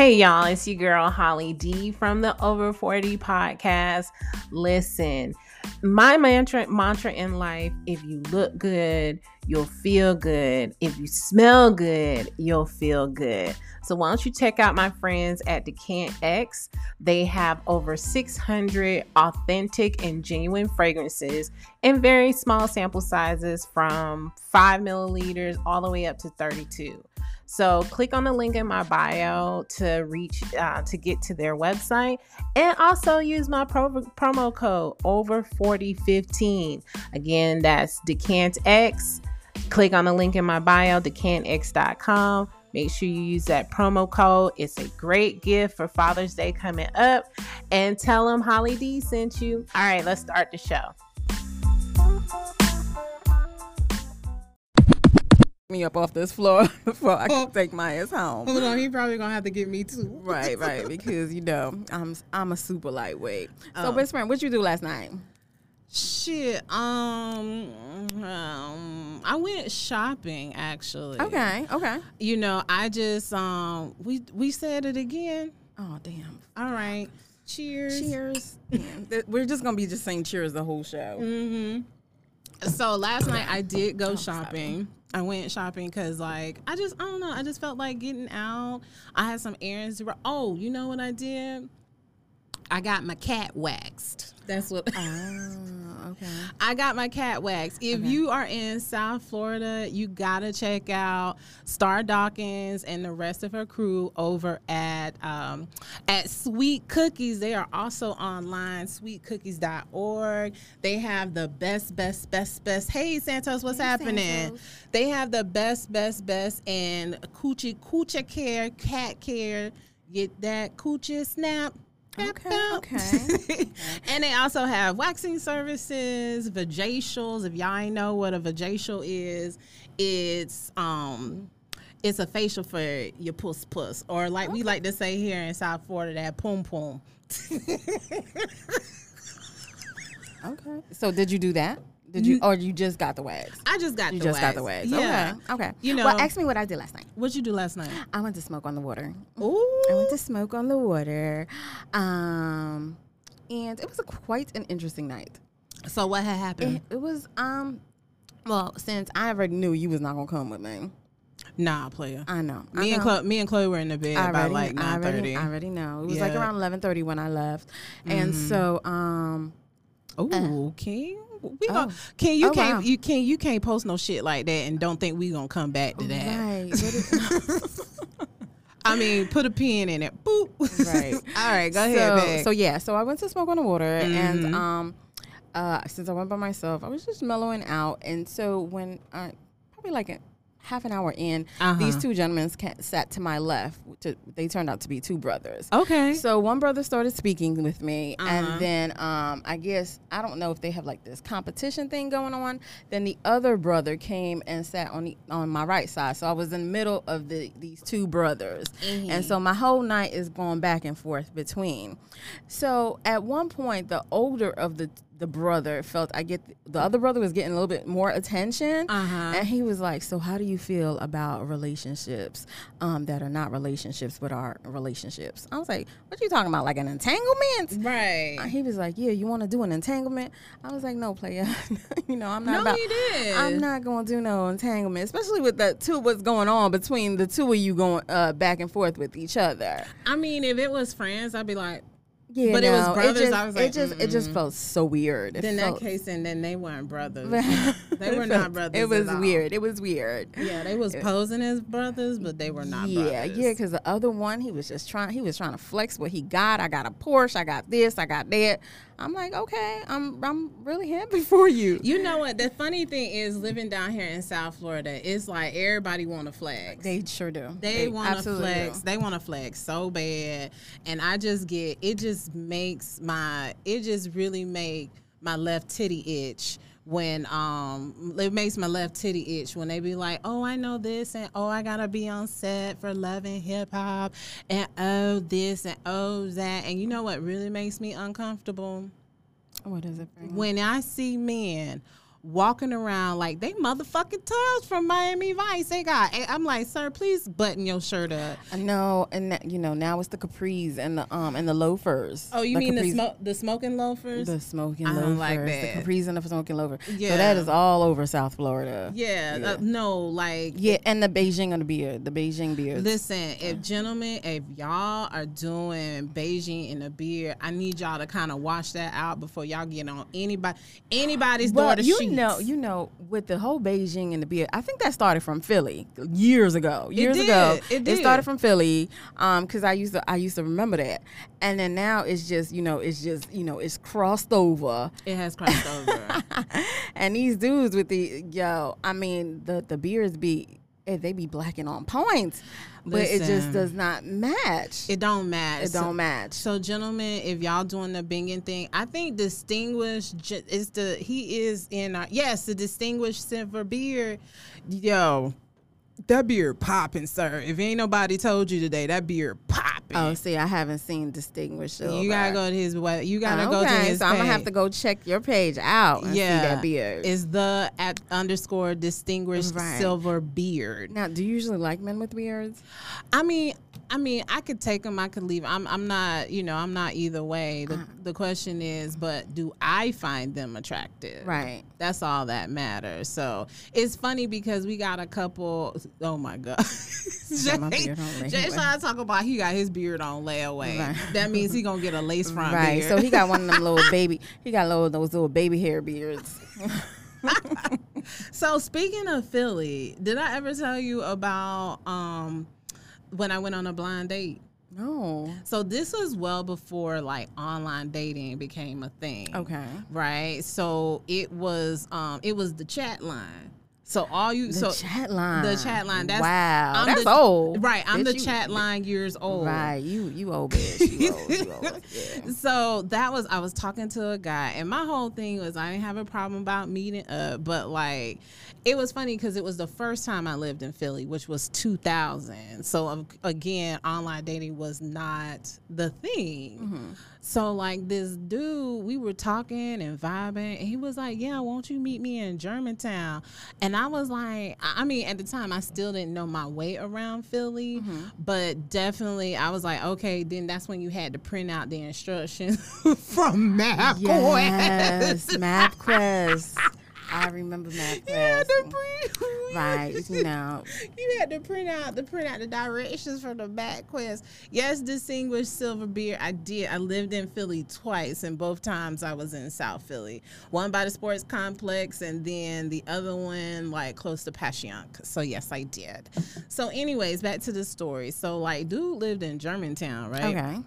Hey y'all, it's your girl Hollie D from the Over 40 podcast. Listen, my mantra mantra in life, if you look good, you'll feel good. If you smell good, you'll feel good. So why don't you check out my friends at Decant X? They have over 600 authentic and genuine fragrances in very small sample sizes from 5 milliliters all the way up to 32. So click on the link in my bio to reach uh, to get to their website, and also use my pro- promo code over 4015. Again, that's Decant X. Click on the link in my bio, decantx.com. Make sure you use that promo code. It's a great gift for Father's Day coming up. And tell them Hollie D sent you. All right, let's start the show. Me up off this floor before I can take my ass home. Hold on, he probably gonna have to get me too. Right, right, because you know I'm I'm a super lightweight. So, Um, best friend, what did you do last night? Shit. Um, um, I went shopping actually. Okay, okay. You know, I just um, we we said it again. Oh damn! All right. Cheers. Cheers. We're just gonna be just saying cheers the whole show. Mm-hmm. So last night I did go shopping. I went shopping because, like, I just, I don't know. I just felt like getting out. I had some errands to. Oh, you know what I did? I got my cat waxed. That's what. Oh, okay. I got my cat waxed. If you are in South Florida, you gotta check out Star Dawkins and the rest of her crew over at um, at Sweet Cookies. They are also online, sweetcookies.org. They have the best, best, best, best. Hey Santos, what's happening? Santos. They have the best, best, best and coochie coochie care, cat care. Get that coochie snap. Okay, okay. and they also have waxing services, vajacials. If y'all ain't know what a vajacial is, it's um it's a facial for your puss puss. Or like we like to say here in South Florida, that pum pum. Okay. So did you do that? Did you, or you just got the wax? I just got You the just wax. got the wax. Yeah. Okay. Okay. You know- well, ask me what I did last night. What'd you do last night? I went to smoke on the water. Ooh. I went to smoke on the water, um, and it was a, quite an interesting night. So what had happened? It, it was um, well, since I already knew you was not gonna come with me, nah, player. I know. I Me and. Chloe, me and Chloe were in the bed already, like I nine thirty. I already know. It was like Yeah. around eleven thirty when I left, and Mhm. so um, Ooh, King. We Oh. gon' King, you Oh, can't wow. you can you can't post no shit like that and don't think we gonna come back to that. right, is- I mean, put a pin in it. Boop. Right. All right, go so, ahead, babe. So yeah, so I went to smoke on the water, Mhm. and um, uh, since I went by myself, I was just mellowing out, and so when I probably like a half an hour in, Uh-huh. these two gentlemen ca- sat to my left. To, they turned out to be two brothers. okay. So one brother started speaking with me, Uh-huh. and then um, I guess I don't know if they have like this competition thing going on. Then the other brother came and sat on the, on my right side, so I was in the middle of the these two brothers, Mm-hmm. and so my whole night is going back and forth between. So at one point, the older of the the brother felt I get the other brother was getting a little bit more attention, Uh-huh. and he was like, "So how do you feel about relationships um, that are not relationships but are relationships?" I was like, "What you talking about? Like an entanglement?" right. Uh, He was like, "Yeah, you want to do an entanglement?" I was like, "No, player. you know, I'm not No, about. you did. I'm not going to do no entanglement, especially with the two what's going on between the two of you going uh, back and forth with each other." I mean, if it was friends, I'd be like, Yeah, But it was no, brothers, just, I was it like, just it just mm. felt so weird. It then that case, and then they weren't brothers. they were felt- not brothers. It was weird. It was weird. Yeah, they was posing as brothers, but they were not yeah, brothers. yeah, because the other one, he was just trying. He was trying to flex what he got. I got a Porsche. I got this. I got that. I'm like, okay, I'm I'm really happy for you. You know what? The funny thing is, living down here in South Florida, it's like everybody want to flex. They sure do. They, want to flex. do. They want to flex so bad, and I just get it. Just makes my it just really make my left titty itch when um it makes my left titty itch when they be like, oh I know this and oh I gotta be on set for love and hip hop and oh this and oh that and you know what really makes me uncomfortable What is it? Frank? when I see men walking around like they motherfucking Tubbs from Miami Vice. They got. I'm like, sir, please button your shirt up. I know, and that, you know now it's the capris and the um and the loafers. Oh, you the mean the capris- smoke, the smoking loafers? The smoking I loafers, like the capris and the smoking loafer. Yeah. So that is all over South Florida. yeah, Yeah. Uh, no, like Yeah, and the Beijing on the beard, the Beijing beard. Listen, if gentlemen, if y'all are doing Beijing in a beard, I need y'all to kind of wash that out before y'all get on anybody anybody's well, daughter's you sheets. know, you know, with the whole Beijing and the beer, I think that started from Philly years ago. Years did, ago, it did. started from Philly. Um, because I used to, I used to remember that, and then now it's just, you know, it's just, you know, it's crossed over. it has crossed over. and these dudes with the yo, I mean, the the beards be eh, they be blacking on points, but it just does not match. It, don't match. It don't match. So, gentlemen, if y'all doing the binging thing, I think distinguished is the he is in our yes the distinguished silver beard. Yo, that beard popping, sir. If ain't nobody told you today, that beard popping. oh, see, I haven't seen distinguished. Silver. you gotta go to his web. You gotta go to Okay, his. so I'm gonna have to go check your page out and yeah, see that beard. is the at underscore distinguished Right. silver beard. now, do you usually like men with beards? I mean, I mean, I could take them, I could leave. I'm, I'm not, you know, I'm not either way. Uh-huh. The, the question is, but do I find them attractive? Right. That's all that matters. So it's funny because we got a couple. Oh my god, Jay, my beard on layaway. Jay trying to talk about he got his beard on layaway. Right. That means he gonna get a lace front right. beard. So he got one of them little baby. He got little those little baby hair beards. So speaking of Philly, did I ever tell you about um when I went on a blind date? No. So this was well before like online dating became a thing. Okay. Right? So it was um it was the chat line. So all you The so chat line. the chat line that's wow. I'm that's the- old. Right, I'm the you- chat line years old. Right. You you old bitch. You old. You old. Yeah. So that was I was talking to a guy, and my whole thing was I didn't have a problem about meeting up, but like it was funny because it was the first time I lived in Philly, which was 2000. So again, online dating was not the thing. Mm-hmm. So like this dude, we were talking and vibing, and he was like, "Yeah, won't you meet me in Germantown?" And I was like, I mean, at the time, I still didn't know my way around Philly, mm-hmm. but definitely, I was like, okay. Then that's when you had to print out the instructions from MapQuest. Yes. MapQuest. I remember MapQuest. You had to print. Right. You know. You had to print out the print out the directions for the MapQuest. Yes, distinguished silver beard. I did. I lived in Philly twice, and both times I was in South Philly. One by the sports complex, and then the other one like close to Passyunk. So yes, I did. So, anyways, back to the story. So like, dude lived in Germantown, right? Okay.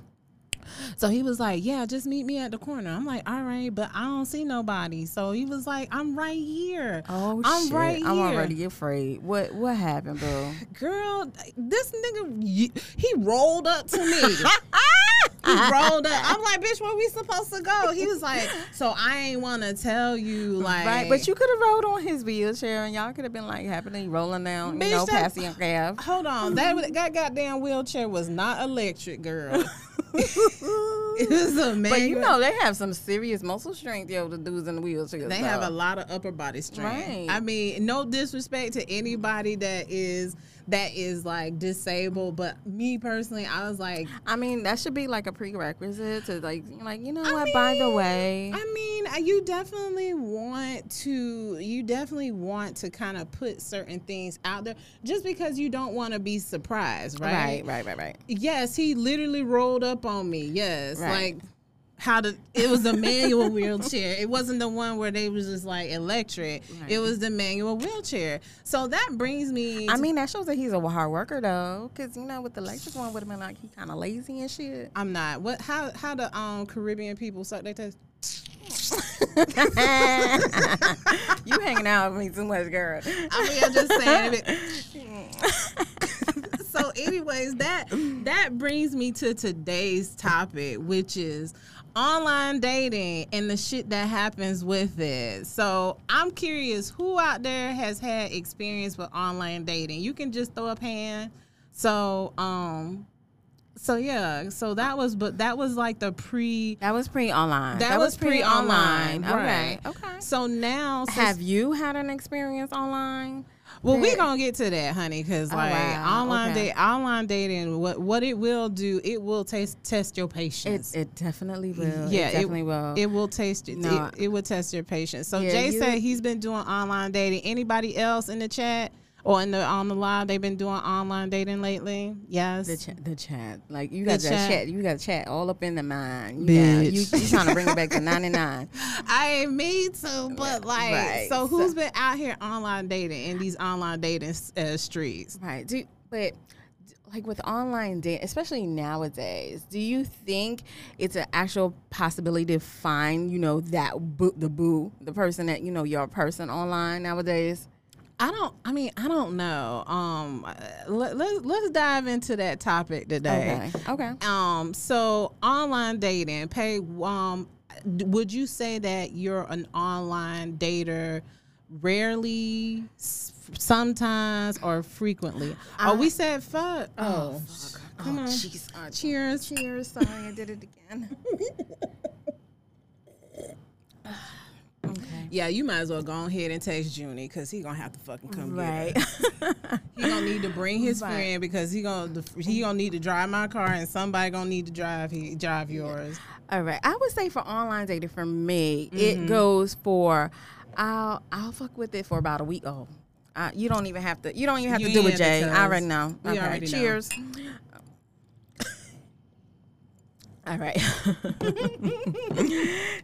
So he was like, "Yeah, just meet me at the corner." I'm like, "All right," but I don't see nobody. So he was like, "I'm right here." Oh I'm shit. right here. I'm already afraid. What what happened, bro? Girl, this nigga, he rolled up to me. he rolled up. I'm like, bitch, where we supposed to go? He was like, so I ain't want to tell you, like, right, but you could have rolled on his wheelchair and y'all could have been like happening, rolling down, Bitch, you know, that- passing your cab. Hold on, that that goddamn wheelchair was not electric, girl. it was a man. But you know they have some serious muscle strength, yo. The dudes in the wheelchair. They have a lot of upper body strength. Right. I mean, no disrespect to anybody that is that is like disabled, but me personally, I was like, I mean, that should be like a prerequisite to like, like you know I what? by the way, I mean, uh, you definitely want to. You definitely want to kind of put certain things out there, just because you don't want to be surprised, right? right, right, right, right. Yes, he literally rolled up on me. Yes, Right. like how to. It was a manual wheelchair. It wasn't the one where they was just like electric. Right. It was the manual wheelchair. So that brings me. I mean, that shows that he's a hard worker though, because you know, with the electric one, would have been like he kind of lazy and shit. I'm not. What? How? How the um Caribbean people suck their test? you hanging out with me too much, girl. I mean, I'm just saying. It, so, anyways, that that brings me to today's topic, which is online dating and the shit that happens with it. So, I'm curious, who out there has had experience with online dating? You can just throw up hand. So, um. So yeah, so that was but that was like the pre That was pre-online. that, was pre online. Okay. Right. Okay. So now since- Have you had an experience online? Well, we're gonna get to that, honey, because Oh, like wow. online Okay. date, online dating, what what it will do, it will taste test your patience. it definitely will. yeah, it definitely will. It will taste. No. It, it will test your patience. So Yeah, Jay you- said he's been doing online dating. Anybody else in the chat or in the on the live? They've been doing online dating lately. Yes. the chat, the chat, like you got The that chat. chat. you got chat all up in the mind. You, got, you, Bitch. you trying to bring it back to ninety nine. I me too, but like, Right. so who's So- been out here online dating in these online dating uh, streets? Right. Do but like with online dating, especially nowadays, do you think it's an actual possibility to find, you know, that boo, the boo, the person that you know, your person online nowadays? I don't. I mean, I don't know. Um, let, let, let's dive into that topic today. Okay. Okay. Um, so online dating, pay. Um, would you say that you're an online dater? Rarely, sometimes, or frequently. oh, we said fuck. Oh, fuck. Come on. jeez. Oh, Cheers. Cheers. Sorry, I did it again. okay. Yeah, you might as well go ahead and text Junie because he gonna have to fucking come Right. get her. He gonna need to bring his Right. friend because he gonna he gonna need to drive my car and somebody gonna need to drive he drive yours. All right. I would say for online dating for me, Mm-hmm. it goes for I'll I'll fuck with it for about a week. Oh. Uh, you don't even have to. You don't even have You to do it, Jay. I already know. okay. already know. All right.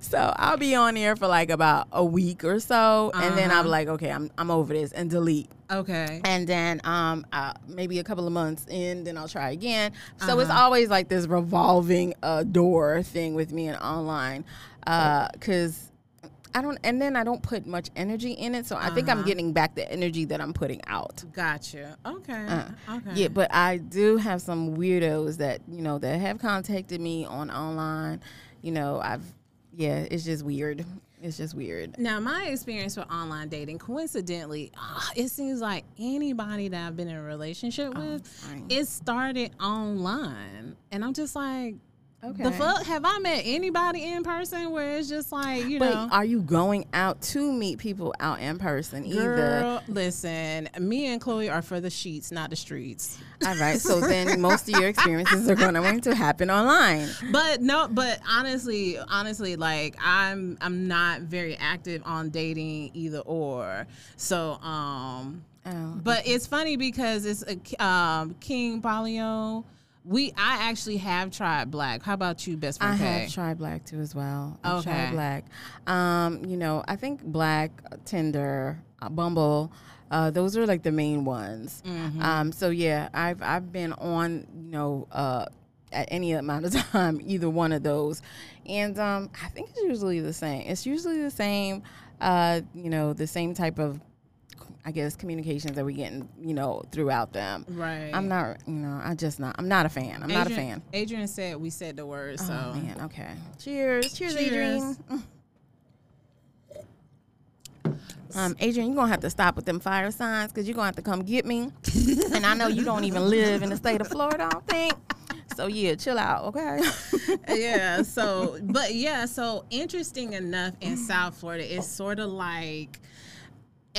so I'll be on there for like about a week or so, and then I'll be Uh-huh. like, okay, I'm I'm over this, and delete. Okay. And then um uh, maybe a couple of months in, then I'll try again. So it's Uh-huh. always like this revolving uh, door thing with me and online, because. I don't, and then I don't put much energy in it, so I think I'm Uh-huh. getting back the energy that I'm putting out. Gotcha. Okay. Uh, okay. Yeah, but I do have some weirdos that you know that have contacted me on online. You know, I've yeah, it's just weird. It's just weird. Now, my experience with online dating, coincidentally, ah, it seems like anybody that I've been in a relationship with, fine. it started online, and I'm just like, Okay. the fuck have I met anybody in person where it's just like you But know. are you going out to meet people out in person either? Girl, listen, me and Chloe are for the sheets, not the streets. All right. So then most of your experiences are going to happen online. But no, but honestly, honestly, like I'm I'm not very active on dating either or. So um Oh. but it's funny because it's a um King Palio. We I actually have tried BLK. How about you, best I friend? have tried BLK too as well. I've Okay. tried BLK. Um, you know, I think BLK, Tinder, uh, Bumble, uh, those are like the main ones. Mm-hmm. Um, so yeah, I've I've been on, you know, uh, at any amount of time, either one of those, and um, I think it's usually the same. It's usually the same, uh, you know, the same type of, I guess, communications that we're getting, you know, throughout them. Right. I'm not, you know, I just not. I'm not a fan. I'm not a fan. Adrian said we said the word, so Oh man, okay. Cheers. Cheers, Cheers. Adrian. Um, Adrian, you're gonna have to stop with them fire signs because you're gonna have to come get me. and I know you don't even live in the state of Florida, I don't think. So yeah, chill out, okay? yeah so but yeah so interesting enough in south florida it's sort of like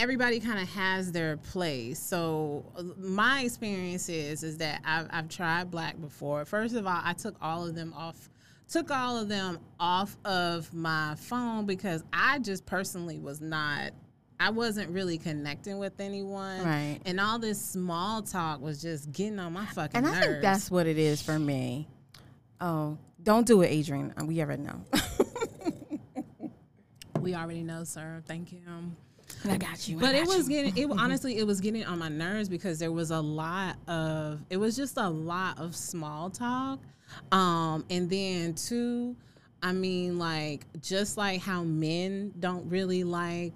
everybody kind of has their place so uh, my experience is is that I've, I've tried BLK before first of all i took all of them off took all of them off of my phone because i just personally was not I wasn't really connecting with anyone. Right. And all this small talk was just getting on my fucking and I nerves. think that's what it is for me. Oh, don't do it, Adrian. Uh, We already know. we already know, sir. Thank you. I got you. I but it was you. getting it honestly it was getting on my nerves because there was a lot of it was just a lot of small talk um and then two i mean like just like how men don't really like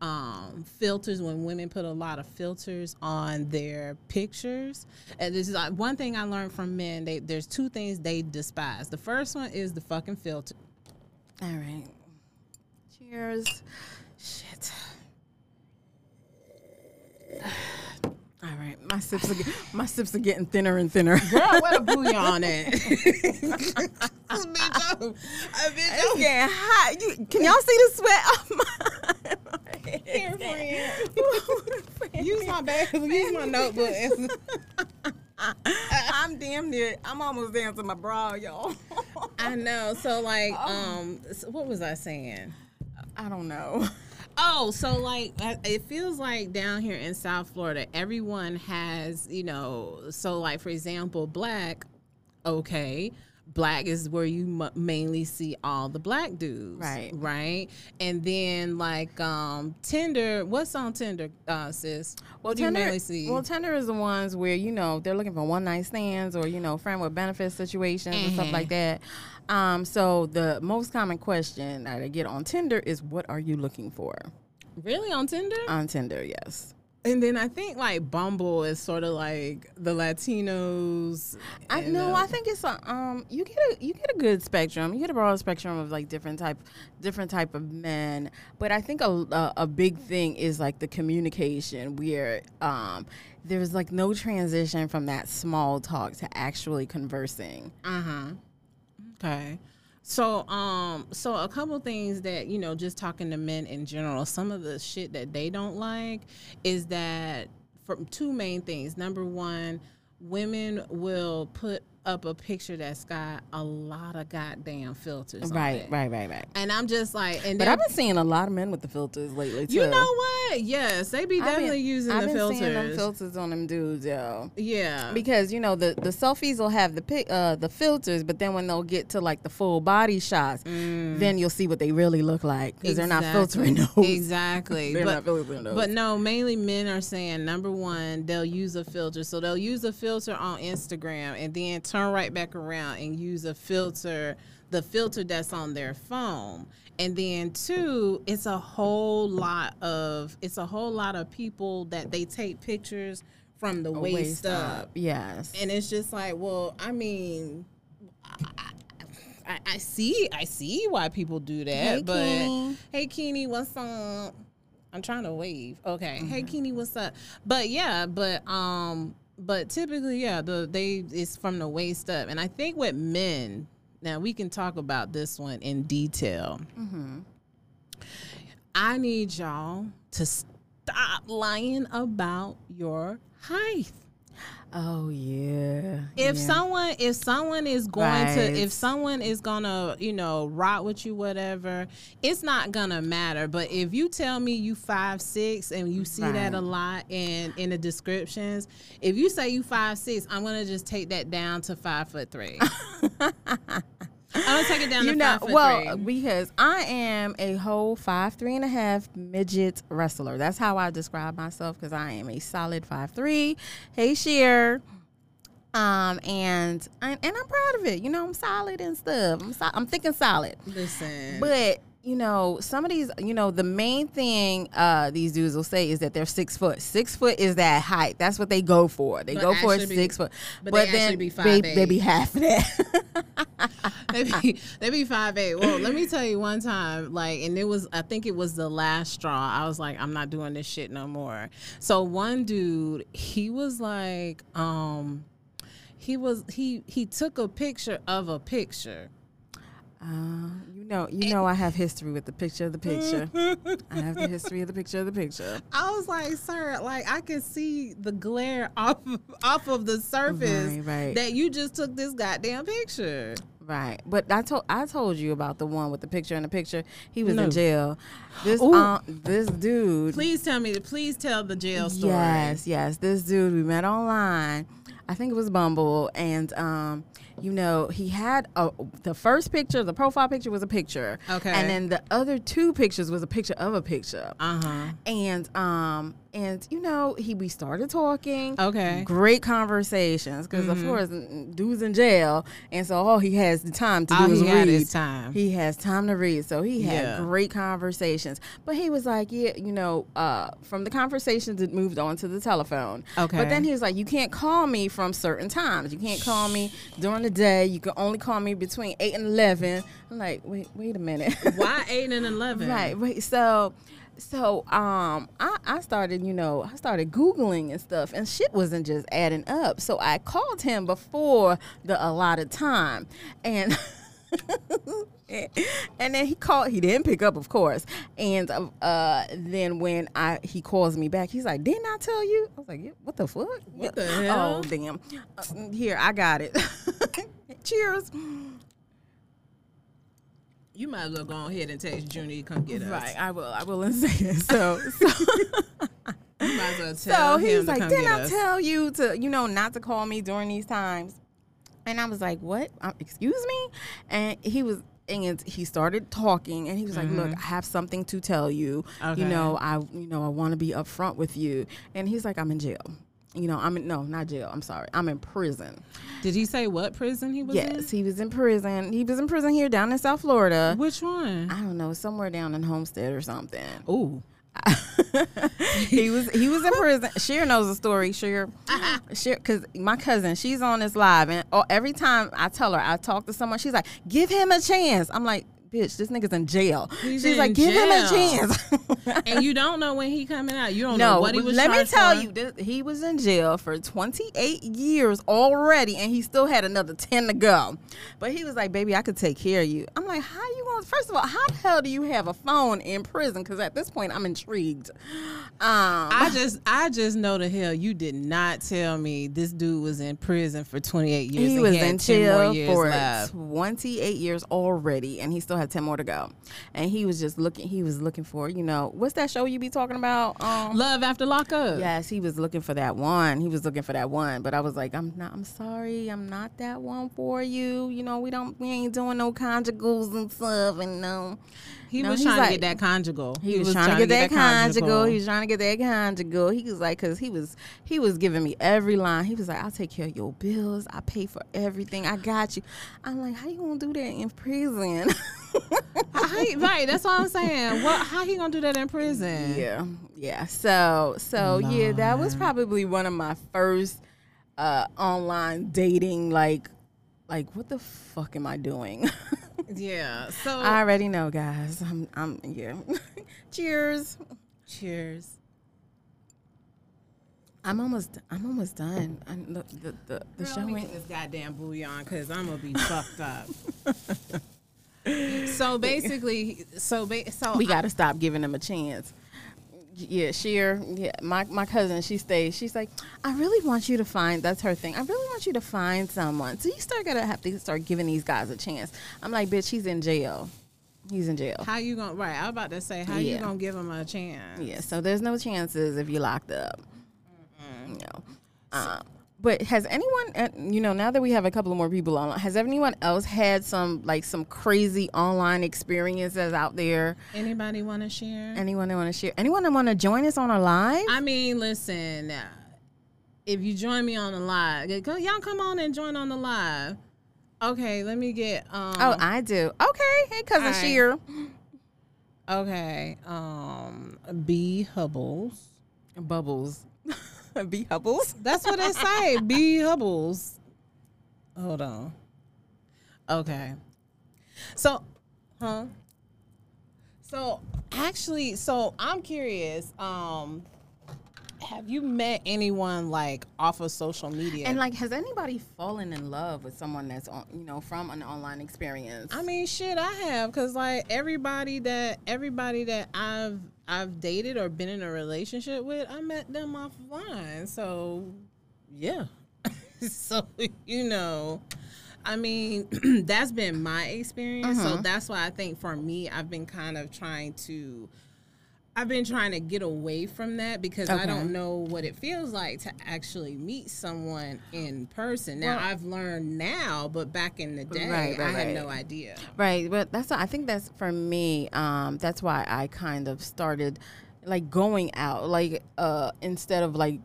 um filters when women put a lot of filters on their pictures and this is like one thing i learned from men they there's two things they despise the first one is the fucking filter All right. Cheers. Shit. All right. My my sips are get- my sips are getting thinner and thinner. Girl, where the bouillon at? bitch, I'm, a bitch, It's I'm getting hot. You, can y'all see the sweat off my, my here, head? friend. Use my bag. Use my notebook. I'm damn near. I'm almost down to my bra, y'all. I know. So like, um, so what was I saying? I don't know. Oh, so like it feels like down here in South Florida, everyone has, you know, so like for example, BLK, okay, BLK is where you mu mainly see all the black dudes, Right. Right, and then like um Tinder, what's on Tinder, uh, sis? What do you mainly see? Well, Tinder is the ones where you know they're looking for one night stands or you know friend with benefits situations and stuff Mm-hmm. like that. Um, so the most common question that I get on Tinder is, "What are you looking for?" really on Tinder? On Tinder, yes. And then I think like Bumble is sort of like the Latinos. I know. no, uh, I think it's a um. You get a you get a good spectrum. You get a broad spectrum of like different type, different type of men. But I think a a, a big thing is like the communication where um there's like no transition from that small talk to actually conversing. Uh-huh. Okay. So um so a couple things that, you know, just talking to men in general, some of the shit that they don't like is that from two main things. Number one, women will put up a picture that's got a lot of goddamn filters on Right, it. right, right, right. And I'm just like and But I've been seeing a lot of men with the filters lately too. you know what? Yes, they be I've been- definitely using I've the been filters. seeing them filters on them dudes, yo. yeah. because you know the the selfies will have the pic uh the filters but then when they'll get to like the full body shots then you'll see what they really look like because they're not filtering those Exactly. they're but, not filtering those But no, mainly men are saying number one, they'll use a filter. So they'll use a filter on Instagram and then turn right back around and use a filter, the filter that's on their phone. And then two, it's a whole lot of it's a whole lot of people that they take pictures from the waist, up. yes And it's just like, well, I mean, I, I, I see, I see why people do that, Hey, but hey, Keeney, what's up? I'm trying to wave. Okay, hey, Keeney, what's up? But yeah, but um, but typically, yeah, the they it's from the waist up, and I think with men, now we can talk about this one in detail. Mm-hmm. I need y'all to stop lying about your height oh yeah. If yeah. someone if someone is going to if someone is gonna you know rot with you whatever it's not gonna matter. But if you tell me you five six and you see that a lot in in the descriptions if you say you five six i'm gonna just take that down to five foot three i'm gonna take it down you to know well three. because i am a whole five three and a half midget wrestler. That's how i describe myself because i am a solid five three. Hey sheer um and, and and i'm proud of it. You know i'm solid and stuff. I'm, so, I'm thinking solid. Listen. But you know, some of these, you know, the main thing uh, these dudes will say is that they're six foot. Six foot is that height. That's what they go for. They But go for be- six foot. but But, they then be they, 5'8". they be half that. they be they be five eight. Well, let me tell you one time, like, and it was I think it was the last straw. I was like, I'm not doing this shit no more. So one dude, he was like, um, he was he he took a picture of a picture. Uh, you know, you know, I have history with the picture of the picture. I have the history of the picture of the picture. I was like, sir, like I can see the glare off off of the surface Right, right. that you just took this goddamn picture. Right, but I told I told you about the one with the picture in the picture. He was No. in jail. This uh, this dude. Please tell me, please tell the jail story. Yes, yes. This dude we met online. I think it was Bumble, and um, you know, he had a the first picture, the profile picture was a picture. Okay. And then the other two pictures was a picture of a picture. Uh huh. And um, and you know, he we started talking. Okay. Great conversations because of course dude's in jail, and so all he has the time to do All is he read. had is time. He has time to read, so he had Yeah. great conversations. But he was like, yeah, you know, uh, from the conversations it moved on to the telephone. Okay. But then he was like, you can't call me from certain times. You can't call me during the day. You can only call me between eight and eleven. I'm like, wait, wait a minute. Why eight and eleven? Right, right. So, so um I, I started you know i started googling and stuff and shit wasn't just adding up so i called him before the allotted time and and then he called he didn't pick up of course and uh then when i he calls me back he's like didn't i tell you i was like yeah, what the fuck What the hell? oh damn Uh, here i got it cheers You might as well go ahead and text Junie to come get us. right i will i will and say it so so You might as well So he's like, didn't I us. tell you to, you know, not to call me during these times? And I was like, what? Um, excuse me? And he was, and he started talking, and he was like, look, I have something to tell you. Mm-hmm. Okay. You know, I, you know, I want to be upfront with you. And he's like, I'm in jail. You know, I'm in, no, not jail. I'm sorry. I'm in prison. Did he say what prison he was in? Yes, he was in prison. He was in prison here down in South Florida. Which one? I don't know, somewhere down in Homestead or something. Ooh. he was he was in prison. Sheer knows the story. Sheer, Sheer, because my cousin, she's on this live, and oh, every time I tell her I talk to someone, she's like, "Give him a chance." I'm like, "Bitch, this nigga's in jail." He's she's in like, "Give him a chance." and you don't know when he coming out. You don't know what he was let me tell for? you, this, he was in jail for 28 years already, and he still had another 10 to go. But he was like, "Baby, I could take care of you." I'm like, "How you going?" First of all, how the hell do you have a phone in prison? Because at this point, I'm intrigued. Um, I just I just know the hell you did not tell me this dude was in prison for 28 years. he was in jail for left. 28 years already and he still had 10 more to go and he was just looking he was looking for you know what's that show you be talking about um Love after lockup. yes he was looking for that one he was looking for that one but i was like i'm not i'm sorry i'm not that one for you you know we don't we ain't doing no conjugals and stuff and no He No, was trying like- to get that conjugal. he, was, trying, to get, that, conjugal. He was trying to get that conjugal. He was like, cause he was he was giving me every line. He was like, I'll take care of your bills. I pay for everything. I got you. I'm like, how you gonna do that in prison? He- right, that's what I'm saying. What? How he gonna do that in prison? yeah, yeah. So so yeah, that was probably one of my first uh, online dating. Like like what the fuck am I doing? Yeah. So I already know, guys. I'm I'm yeah. Cheers. cheers. I'm almost I'm almost done. I, the the the, the Girl, show ain't. this goddamn bouillon because I'm gonna be fucked up. so basically, so ba- so We got to stop giving them a chance. Yeah, Sheer, yeah, my, my cousin, she stays. She's like, I really want you to find. That's her thing. I really want you to find someone. So you start gonna have to start giving these guys a chance. I'm like, bitch, he's in jail. He's in jail. how you gonna right? I was about to say how Yeah. you gonna give him a chance? Yeah, so there's no chances if you're locked up. You know. Um, but has anyone, uh, you know, now that we have a couple of more people on, has anyone else had some like some crazy online experiences out there? Anybody want to share? Anyone that want to share? Anyone that want to join us on our live? I mean, listen. If you join me on the live, go- y'all come on and join on the live. Okay, let me get. Um, oh, I do. Okay, hey cousin right. Sheer. okay. Um, B Hubbles. Bubbles. B Hubbles. That's what they say. B Hubbles. Hold on. Okay. So, huh? So actually, so I'm curious. Um, have you met anyone like off of social media? And like, has anybody fallen in love with someone that's on, you know, from an online experience? I mean, shit, I have, cause like everybody that everybody that I've I've dated or been in a relationship with, I met them offline. So, yeah. so you know, I mean, that's been my experience. So uh-huh. that's why I think for me, I've been kind of trying to. I've been trying to get away from that because I don't know what it feels like to actually meet someone in person. Now Well- I've learned now, but back in the day, Right, right, I had right. no idea. Right, but that's I think that's for me. Um, that's why I kind of started like going out, like uh, instead of like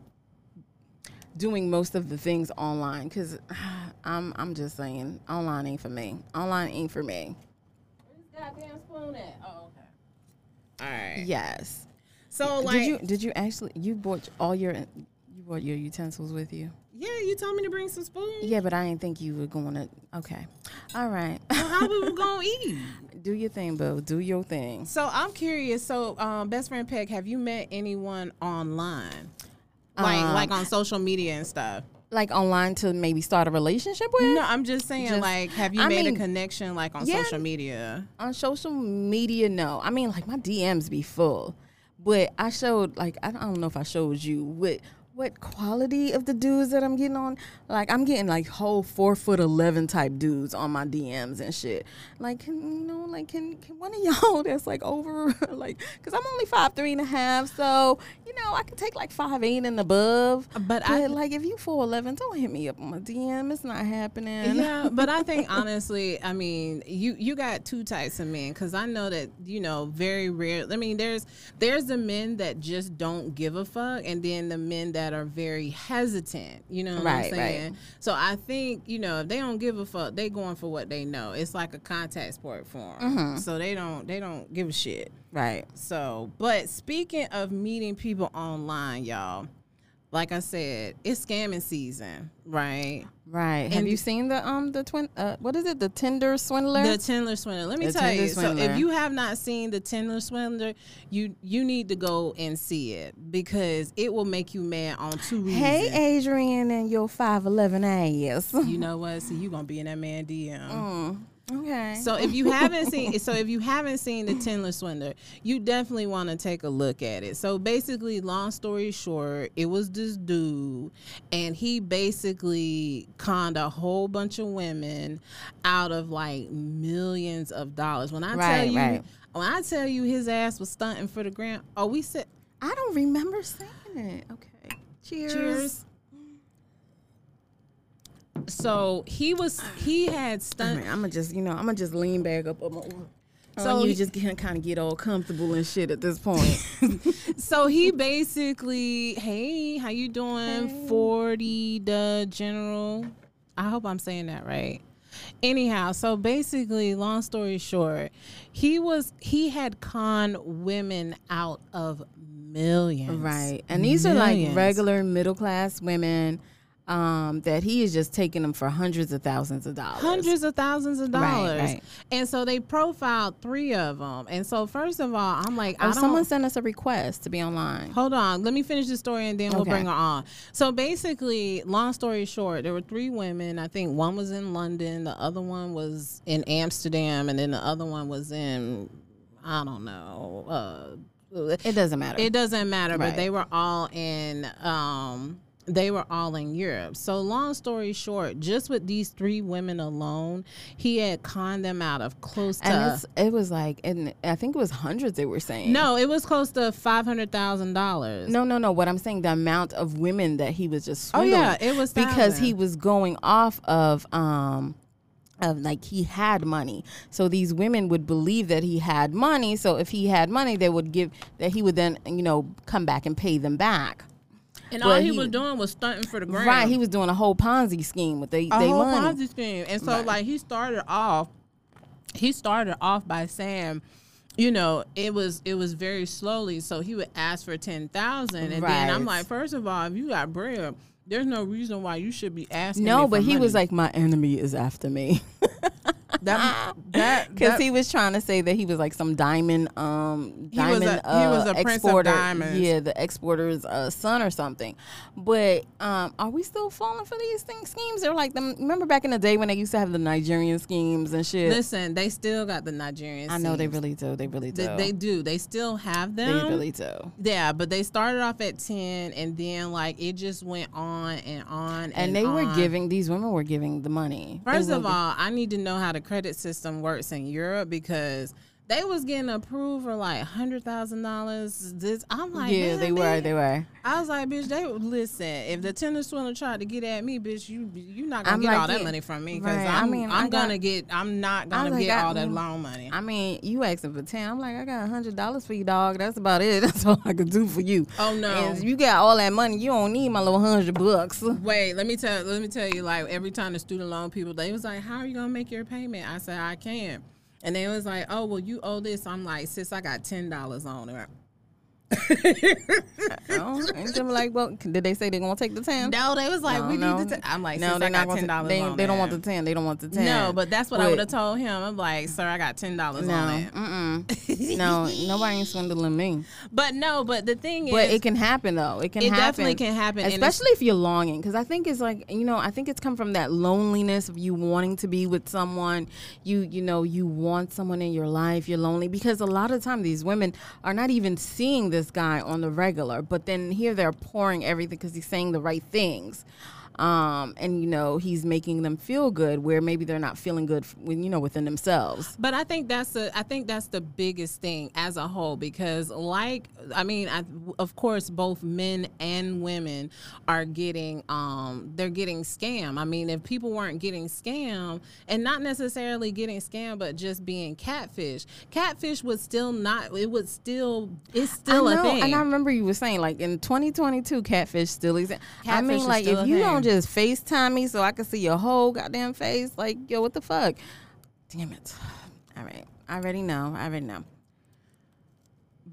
doing most of the things online, because I'm I'm just saying online ain't for me. Online ain't for me. goddamn spoon at? Oh, okay. All right. Yes. So like, did you did you actually you brought all your you brought your utensils with you? Yeah, you told me to bring some spoons. Yeah, but I didn't think you were going to. Okay, all right. Well, how we were gonna eat? Do your thing, boo. Do your thing. So I'm curious. So, um, best friend Peg, have you met anyone online, like Um, like on social media and stuff? Like online to maybe start a relationship with? No, I'm just saying. Just- like, have you I made mean, a connection like on yeah. social media? on social media no i mean like my dms be full but i showed like i don't know if i showed you what what quality of the dudes that i'm getting on? Like i'm getting like whole four foot 11 type dudes on my dms and shit. Like can you know like can, can one of y'all that's like over like because i'm only five three and a half so you know i could take like five eight and above. But I- like if you 411 don't hit me up on my dm it's not happening. Yeah, but I think honestly, I mean, you you got two types of men because I know that you know very rare. I mean, there's there's the men that just don't give a fuck, and then the men that are very hesitant. You know what Right, I'm right. saying? So I think you know if they don't give a fuck, they going for what they know. It's like a contact sport for them. Mm-hmm. So they don't they don't give a shit. right So, but speaking of meeting people online, y'all, like I said, it's scamming season, right? Right. Have And- you seen the um the twin uh what is it the Tinder swindler? The Tinder Swindler. Let me The tell Tinder you. So if you have not seen the Tinder Swindler, you you need to go and see it because it will make you mad on two reasons. hey Adrian and your five eleven ass. You know what? See, you gonna be in that man DM. Mm, okay. So if you haven't seen, so if you haven't seen the Tinder Swindler, you definitely want to take a look at it. So basically, long story short, it was this dude, and he basically conned a whole bunch of women out of like millions of dollars. When I tell you, right. when I tell you his ass was stunting for the grant, oh, we said I don't remember saying it. Okay. Cheers. cheers. So he was, he had stunt. I'm gonna just you know I'm gonna just lean back up on my. So So you he- just can kind of get all comfortable and shit at this point. So he basically, hey, how you doing? Forty the general. I hope I'm saying that right. Anyhow, so basically, long story short, he was he had conned women out of millions. right. And these are like regular middle class women um that he is just taking them for hundreds of thousands of dollars. hundreds of thousands of dollars. right. right. And so they profiled three of them. And so first of all, I'm like, I Oh, don't. someone sent us a request to be online. Hold on. Let me finish the story and then we'll bring her on. So basically, long story short, there were three women. I think one was in London, the other one was in Amsterdam, and then the other one was in, I don't know. Uh, It doesn't matter. it doesn't matter, but they were all in. Um, they were all in Europe. So long story short, just with these three women alone, he had conned them out of close to. and it's, it was like, and I think it was hundreds they were saying. no, it was close to five hundred thousand dollars. No, no, no. What I'm saying, the amount of women that he was just Oh, yeah, it was because he was going off of um of like he had money. So these women would believe that he had money. So if he had money, they would give that he would then you know come back and pay them back. And But all he, he- was doing was stunting for the grand. Right. He was doing a whole Ponzi scheme with they a they whole money. Ponzi scheme. And so Right. like he started off he started off by saying you know, it was it was very slowly. So he would ask for ten thousand, and then I'm Right. like, first of all, if you got bread, there's no reason why you should be asking. No, but he was money. like, my enemy is after me. that. That Because he was trying to say that he was like some diamond, um, He was diamond. a- he was uh, a prince of exporter. diamonds. Yeah, the exporter's uh, son or something. But um, are we still falling for these things schemes? They're like them. Remember back in the day when they used to have the Nigerian schemes and shit. listen, they still got the Nigerian. I know they really do. They really do. They, they do. They still have them They really do. Yeah, but they started off at ten, and then like it just went on and on. And, And they were giving these women were giving the money. First of all, I need to know how the credit system works in Europe because they was getting approved for like hundred thousand dollars. This I'm like, yeah, man, they were. They were. I was like, bitch, they listen. If the Tinder swindler tried to get at me, bitch, you you not gonna I'm get like, all that yeah, money from me because right. I I'm mean, I'm I got- gonna get I'm not gonna like, get I- all that loan money. I mean, you asking for ten. I'm like, I got a hundred dollars for you, dog. That's about it. That's all I can do for you. Oh, no. And you got all that money. You don't need my little hundred bucks. Wait, let me tell let me tell you, like every time the student loan people, they was like, How are you gonna make your payment? I said, I can. And they was like, Oh, well, you owe this. I'm like, sis, I got ten dollars on it. Oh, ain't them like, well, did they say they're gonna take the ten? No, they was like, No, we no. need the. Ten. I'm like, no, they're not got ten dollars. They, they don't want the ten. They don't want the ten. No, but that's what I would have told him. I'm like, sir, I got ten dollars no, on it. no, nobody ain't swindling me. But no, but the thing But is, it can happen though. It can It happen. definitely can happen, especially if you're longing. Because I think it's like you know, I think it's come from that loneliness of you wanting to be with someone. You you know, you want someone in your life. You're lonely because a lot of time these women are not even seeing this guy on the regular, but then here they're pouring everything because he's saying the right things. Um, and you know he's making them feel good where maybe they're not feeling good when you know within themselves. But I think that's the I think that's the biggest thing as a whole because like I mean I, of course both men and women are getting um they're getting scammed. I mean if people weren't getting scammed and not necessarily getting scammed but just being catfish, catfish would still not it would still it's still I a know, thing. And I remember you were saying like in 2022, catfish still exists. I mean, like if you don't just FaceTime me so I can see your whole goddamn face, like yo, what the fuck? Damn it! All right, I already know. I already know.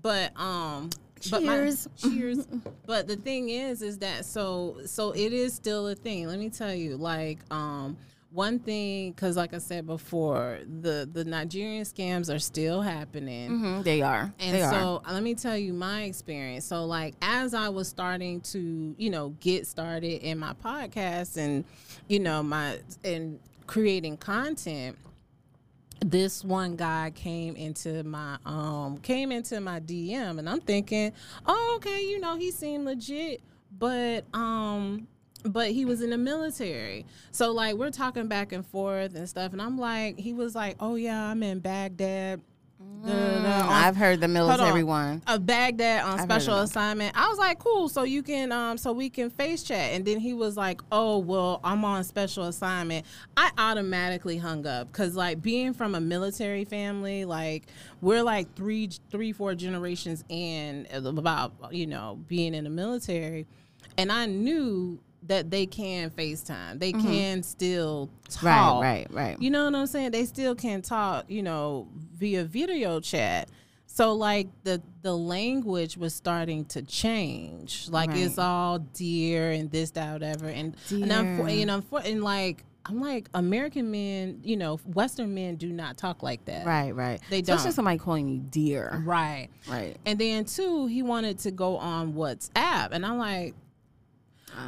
but um but my- Cheers. cheers but the thing is is that so so it is still a thing let me tell you like um one thing because like i said before the the nigerian scams are still happening hmm they are. and they are. so let me tell you my experience. So like as I was starting to, you know, get started in my podcast and, you know, my and creating content, this one guy came into my um came into my DM and I'm thinking, oh, okay, you know, he seemed legit, but um but he was in the military. So like we're talking back and forth and stuff and I'm like he was like, "Oh yeah, I'm in Baghdad." da, da, da, Mm, I've heard the military on. one. Of Baghdad on heard special assignment. I was like, cool. So you can, um, so we can face chat. And then he was like, oh, well, I'm on special assignment. I automatically hung up because, like, being from a military family, like, we're like three, three, four generations in about, you know, being in the military. And I knew that they can FaceTime. They can still talk. Mm-hmm. Right, right, right. You know what I'm saying? They still can talk, you know, via video chat. So like the the language was starting to change. Like it's all dear and this, that, whatever. And and, I'm, and, I'm, and like I'm like American men, you know, Western men do not talk like that. Right, right. They don't. Especially somebody calling you dear. Right. Right. And then two, he wanted to go on WhatsApp, and I'm like,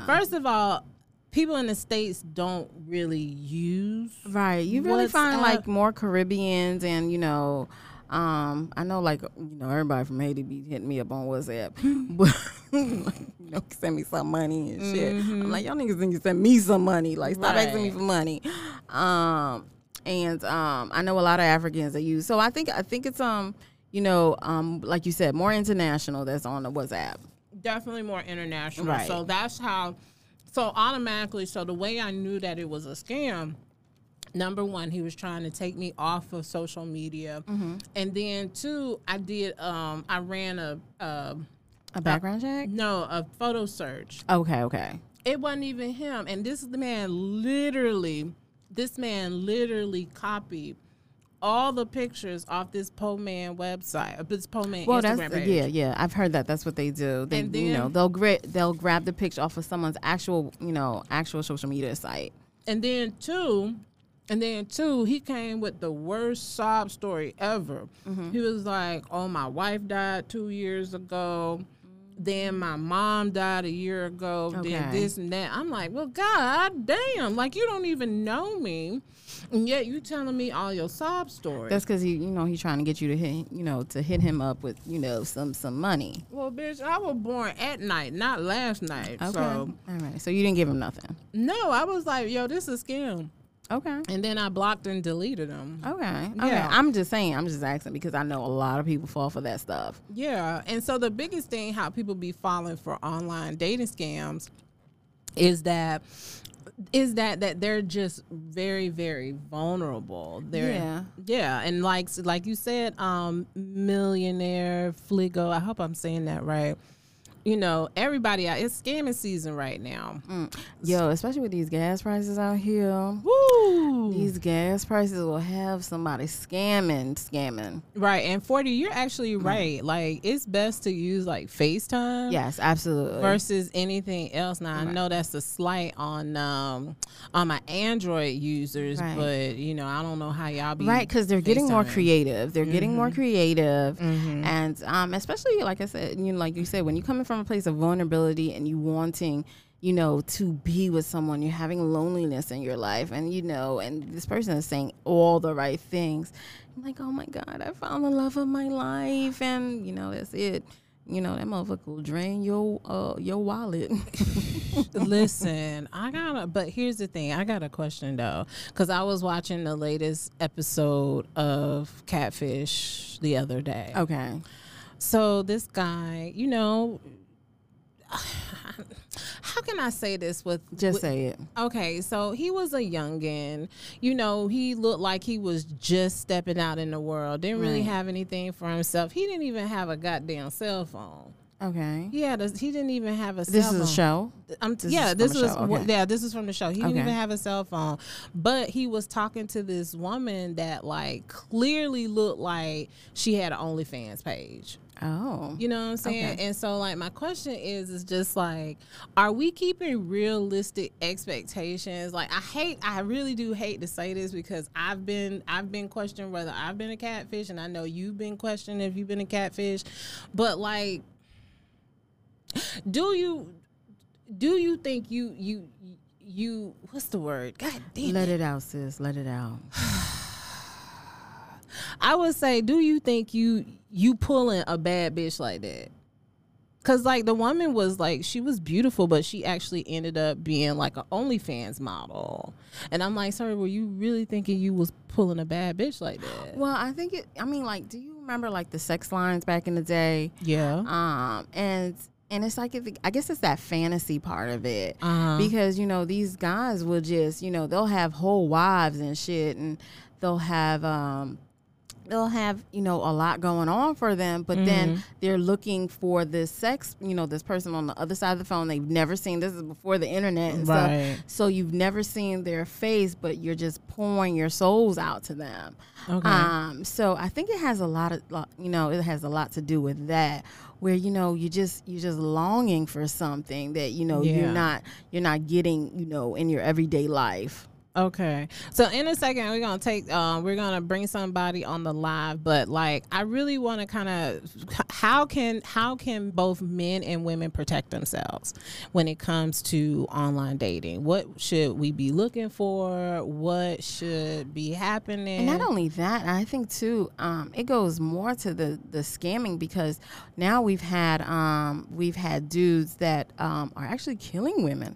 First of all, people in the states don't really use Right. You really find like more Caribbeans and you know, um, I know like you know everybody from Haiti be hitting me up on WhatsApp, but you know send me some money and shit. I'm like y'all niggas need to send me some money. Like stop asking me for money. Um, and um, I know a lot of Africans that use. So I think I think it's um, you know, um, like you said, more international that's on the WhatsApp. Definitely more international. Right. So that's how. So automatically, so the way I knew that it was a scam. Number one, he was trying to take me off of social media, Mm-hmm. and then two, I did. Um, I ran a, a A background check. no a photo search. Okay. Okay. It wasn't even him, and this is the man literally. This man literally copied all the pictures off this Po Man website, this Po Man Well, Instagram that's page. yeah, yeah. I've heard that. That's what they do. They, And you know, they'll gra- they'll grab the picture off of someone's actual, you know, actual social media site. And then two, and then two, he came with the worst sob story ever. Mm-hmm. He was like, "Oh, my wife died two years ago. Then my mom died a year ago. Then this and that." I'm like, "Well, God damn! Like you don't even know me, and yet you telling me all your sob stories." That's because he, you know, he's trying to get you to hit, you know, to hit him up with, you know, some some money. well, bitch, I was born at night, not last night. Okay. So All right. So you didn't give him nothing. no, I was like, "Yo, this is a scam," Okay. and then I blocked and deleted him. Okay. Okay. Yeah. I'm just saying. I'm just asking because I know a lot of people fall for that stuff. Yeah, and so the biggest thing how people be falling for online dating scams is that is that that they're just very very vulnerable. They're Yeah. yeah, and like like you said, um, millionaire Fligo. I hope I'm saying that right. You know, everybody out. It's scamming season right now. Mm. Yo, especially with these gas prices out here. Woo! These gas prices will have somebody scamming, scamming. Right, and forty, you're actually right. Like it's best to use like FaceTime. Yes, absolutely. Versus anything else. Now I know that's a slight on um on my Android users, Right. but you know I don't know how y'all be right because they're getting more creative they're getting more creative Mhm. and um, especially like i said you know like you said when you're coming from a place of vulnerability and you wanting you know to be with someone you're having loneliness in your life and you know and this person is saying all the right things i'm like oh my god i found the love of my life and you know that's it you know that motherfucker will drain your uh your wallet Listen, I gotta, but here's the thing. I got a question though, because I was watching the latest episode of Catfish the other day. okay So this guy, you know, how can I say this with just with- say it Okay, so he was a youngin. You know, he looked like he was just stepping out in the world. Didn't really have anything for himself. He didn't even have a goddamn cell phone. Okay had he didn't even have a this is a show Um, This yeah, is this was okay. yeah, this is from the show. He didn't even have a cell phone, but he was talking to this woman that like clearly looked like she had an OnlyFans page. oh You know what I'm saying? Okay. And so like my question is is just like are we keeping realistic expectations? Like I hate I really do hate to say this because I've been I've been questioned whether I've been a catfish and I know you've been questioned if you've been a catfish. But like do you do you think you you you what's the word? God damn Let it out, sis. Let it out. I would say, do you think you you pulling a bad bitch like that? Cause like the woman was like she was beautiful, but she actually ended up being like an OnlyFans model, and I'm like, sorry, were you really thinking you was pulling a bad bitch like that? Well, I think it. I mean, like, do you remember like the sex lines back in the day? Yeah. Um, and and it's like I guess it's that fantasy part of it Uh-huh. because you know these guys will just you know they'll have whole wives and shit, and they'll have um. They'll have, you know, a lot going on for them, but then they're looking for this sex, you know, this person on the other side of the phone. They've never seen this is before the internet and stuff. Right. So you've never seen their face, but you're just pouring your souls out to them. Okay. Um, so I think it has a lot of, you know, it has a lot to do with that, where you know you just you're just longing for something that you know Yeah. you're not you're not getting, you know, in your everyday life. Okay. So in a second we're gonna take um we're gonna bring somebody on the live, but like I really wanna kinda how can how can both men and women protect themselves when it comes to online dating? What should we be looking for? What should be happening? And not only that, I think too, um, it goes more to the the scamming because now we've had um, we've had dudes that um, are actually killing women.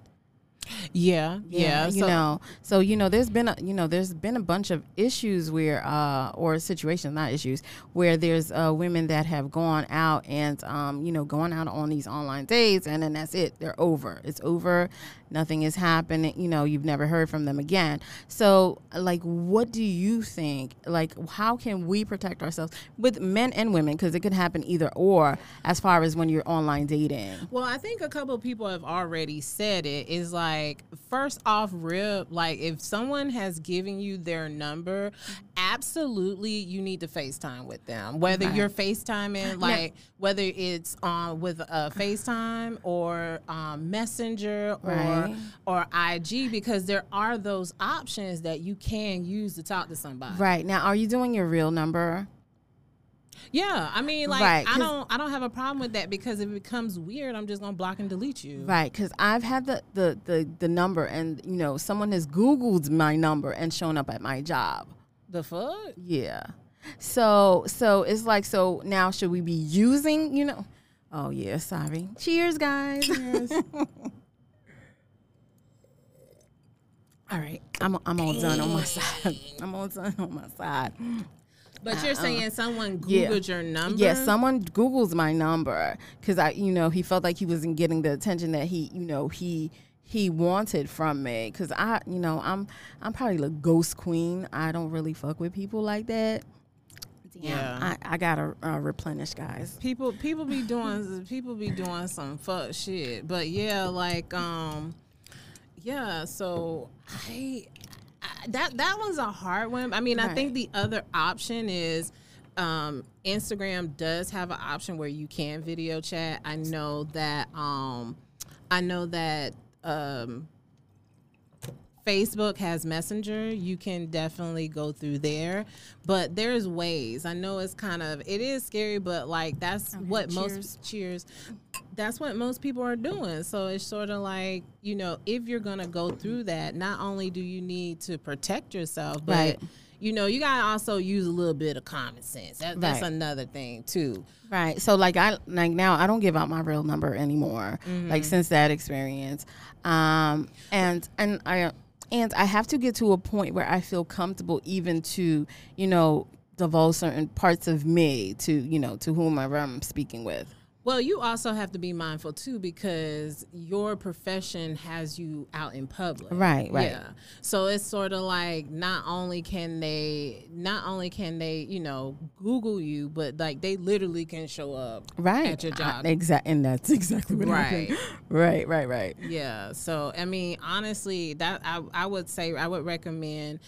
Yeah, yeah. you so, know so you know there's been a you know there's been a bunch of issues where uh or situations not issues where there's uh women that have gone out and um you know going out on these online dates and then that's it they're over it's over nothing is happening you know you've never heard from them again so like what do you think like how can we protect ourselves with men and women because it could happen either or as far as when you're online dating Well, I think a couple of people have already said it. Is like first off, rip. Like if someone has given you their number, absolutely you need to FaceTime with them. Whether Right. you're FaceTiming, like whether it's um with a FaceTime or um, Messenger or Right. or IG, because there are those options that you can use to talk to somebody. right now are you doing your real number Yeah, I mean, like Right, I don't I don't have a problem with that because if it becomes weird, I'm just gonna block and delete you. Right, because I've had the, the the the number, and you know, someone has Googled my number and shown up at my job. The fuck? Yeah, so so it's like so now should we be using you know? Oh yeah, sorry. Cheers, guys. All right, I'm I'm all done on my side. I'm all done on my side. But you're saying someone Uh, yeah. Googled your number? Yeah, someone Googles my number because I, you know, he felt like he wasn't getting the attention that he, you know, he he wanted from me. Because I, you know, I'm I'm probably the ghost queen. I don't really fuck with people like that. yeah. I, I gotta uh, replenish, guys. people people be doing people be doing some fuck shit but yeah like um yeah so i, I that that one's a hard one i mean i think the other option is um instagram does have an option where you can video chat i know that um i know that um Facebook has Messenger. You can definitely go through there, but there's ways. I know it's kind of it is scary, but like that's what most cheers. That's what most people are doing. So it's sort of like you know, if you're gonna go through that, not only do you need to protect yourself, but Right. You know, you gotta also use a little bit of common sense. That, that's Right. another thing too. Right. So like I like now I don't give out my real number anymore. Like since that experience. Um and and I and I have to get to a point where I feel comfortable even to, you know, divulge certain parts of me to, you know, to whomever I'm speaking with. Well, you also have to be mindful too because your profession has you out in public. Right, right. Yeah. So it's sort of like not only can they not only can they, you know, Google you, but like they literally can show up Right. at your job. Exactly. And that's exactly what Right. happened. Right, right, right. Yeah. So I mean, honestly, that I I would say I would recommend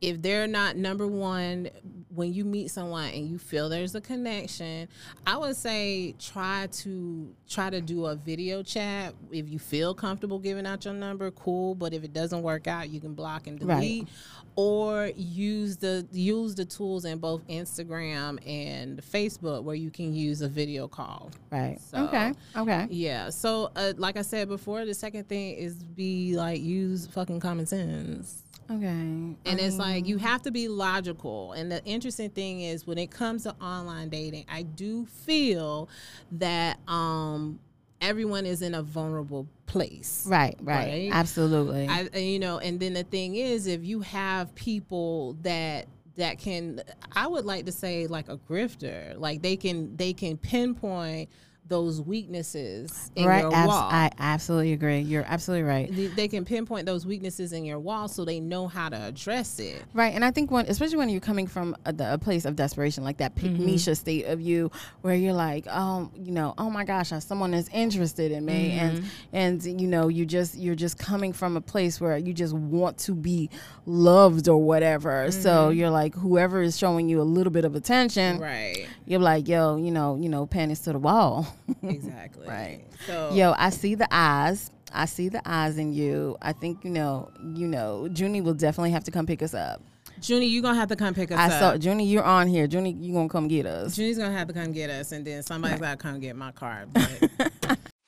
if they're not number one when you meet someone and you feel there's a connection i would say try to try to do a video chat if you feel comfortable giving out your number cool but if it doesn't work out you can block and Right. delete or use the use the tools in both instagram and facebook where you can use a video call Right. So- okay. Okay. yeah. So, uh, like I said before, the second thing is be like use fucking common sense. Okay. And it's like you have to be logical. And the interesting thing is when it comes to online dating, I do feel that um everyone is in a vulnerable place. Right, right. Right? Absolutely. I, you know, and then the thing is, if you have people that that can, I would like to say like a grifter, like they can they can pinpoint those weaknesses in right. your abs- wall. I absolutely agree. You're absolutely right. They- they can pinpoint those weaknesses in your wall so they know how to address it. Right, and I think when, especially when you're coming from a, the- a place of desperation, like that Mm-hmm. Pygmisha state of you, where you're like, um, you know, oh my gosh, someone is interested in me, Mm-hmm. and and you know, you just you're just coming from a place where you just want to be loved or whatever. So you're like, whoever is showing you a little bit of attention, Mm-hmm. Right. you're like, yo, you know, you know, panties to the wall. Exactly. Right. So Yo, I see the eyes. I see the eyes in you. I think you know, you know, Junie will definitely have to come pick us up. Junie, you're gonna have to come pick us I up. saw Junie, you're on here. Junie, you gonna come get us? Junie's gonna have to come get us, and then somebody's gotta come get my car. But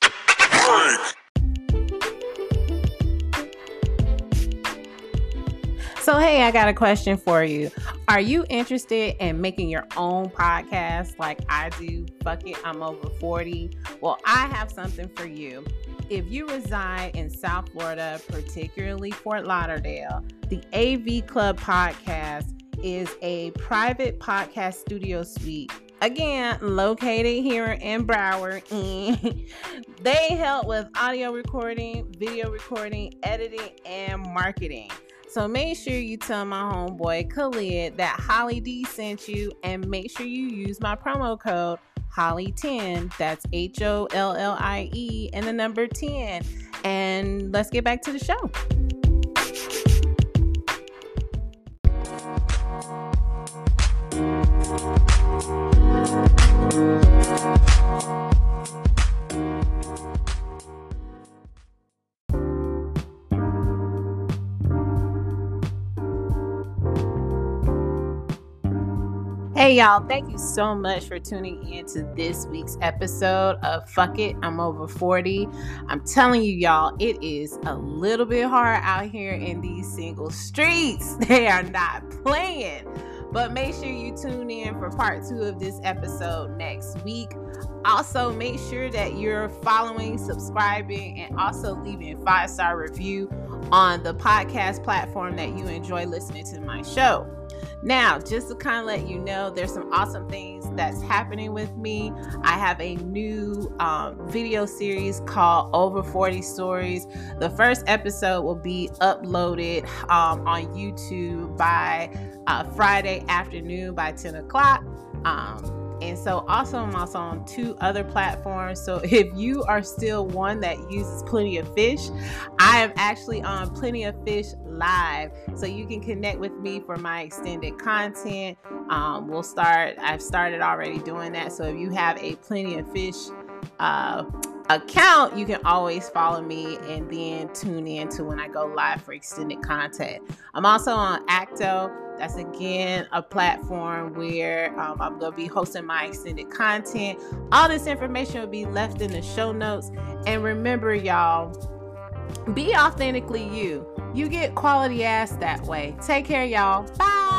So, hey, I got a question for you. Are you interested in making your own podcast like I do? Fuck it, I'm over 40. Well, I have something for you. If you reside in South Florida, particularly Fort Lauderdale, the AV Club podcast is a private podcast studio suite. Again, located here in Broward. they help with audio recording, video recording, editing, and marketing. So make sure you tell my homeboy Khalid that Hollie D sent you and make sure you use my promo code Hollie10. That's H O L L I E and the number 10. And let's get back to the show. Hey y'all, thank you so much for tuning in to this week's episode of Fuck It, I'm Over 40. I'm telling you, y'all, it is a little bit hard out here in these single streets. They are not playing. But make sure you tune in for part two of this episode next week. Also, make sure that you're following, subscribing, and also leaving five star review on the podcast platform that you enjoy listening to my show. Now, just to kind of let you know, there's some awesome things that's happening with me. I have a new um, video series called Over 40 Stories. The first episode will be uploaded um, on YouTube by uh, Friday afternoon by 10 o'clock. Um, and so, also, I'm also on two other platforms. So, if you are still one that uses Plenty of Fish, I am actually on Plenty of Fish Live. So, you can connect with me for my extended content. Um, we'll start, I've started already doing that. So, if you have a Plenty of Fish uh, account, you can always follow me and then tune in to when I go live for extended content. I'm also on Acto. That's again a platform where um, I'm going to be hosting my extended content. All this information will be left in the show notes. And remember, y'all, be authentically you. You get quality ass that way. Take care, y'all. Bye.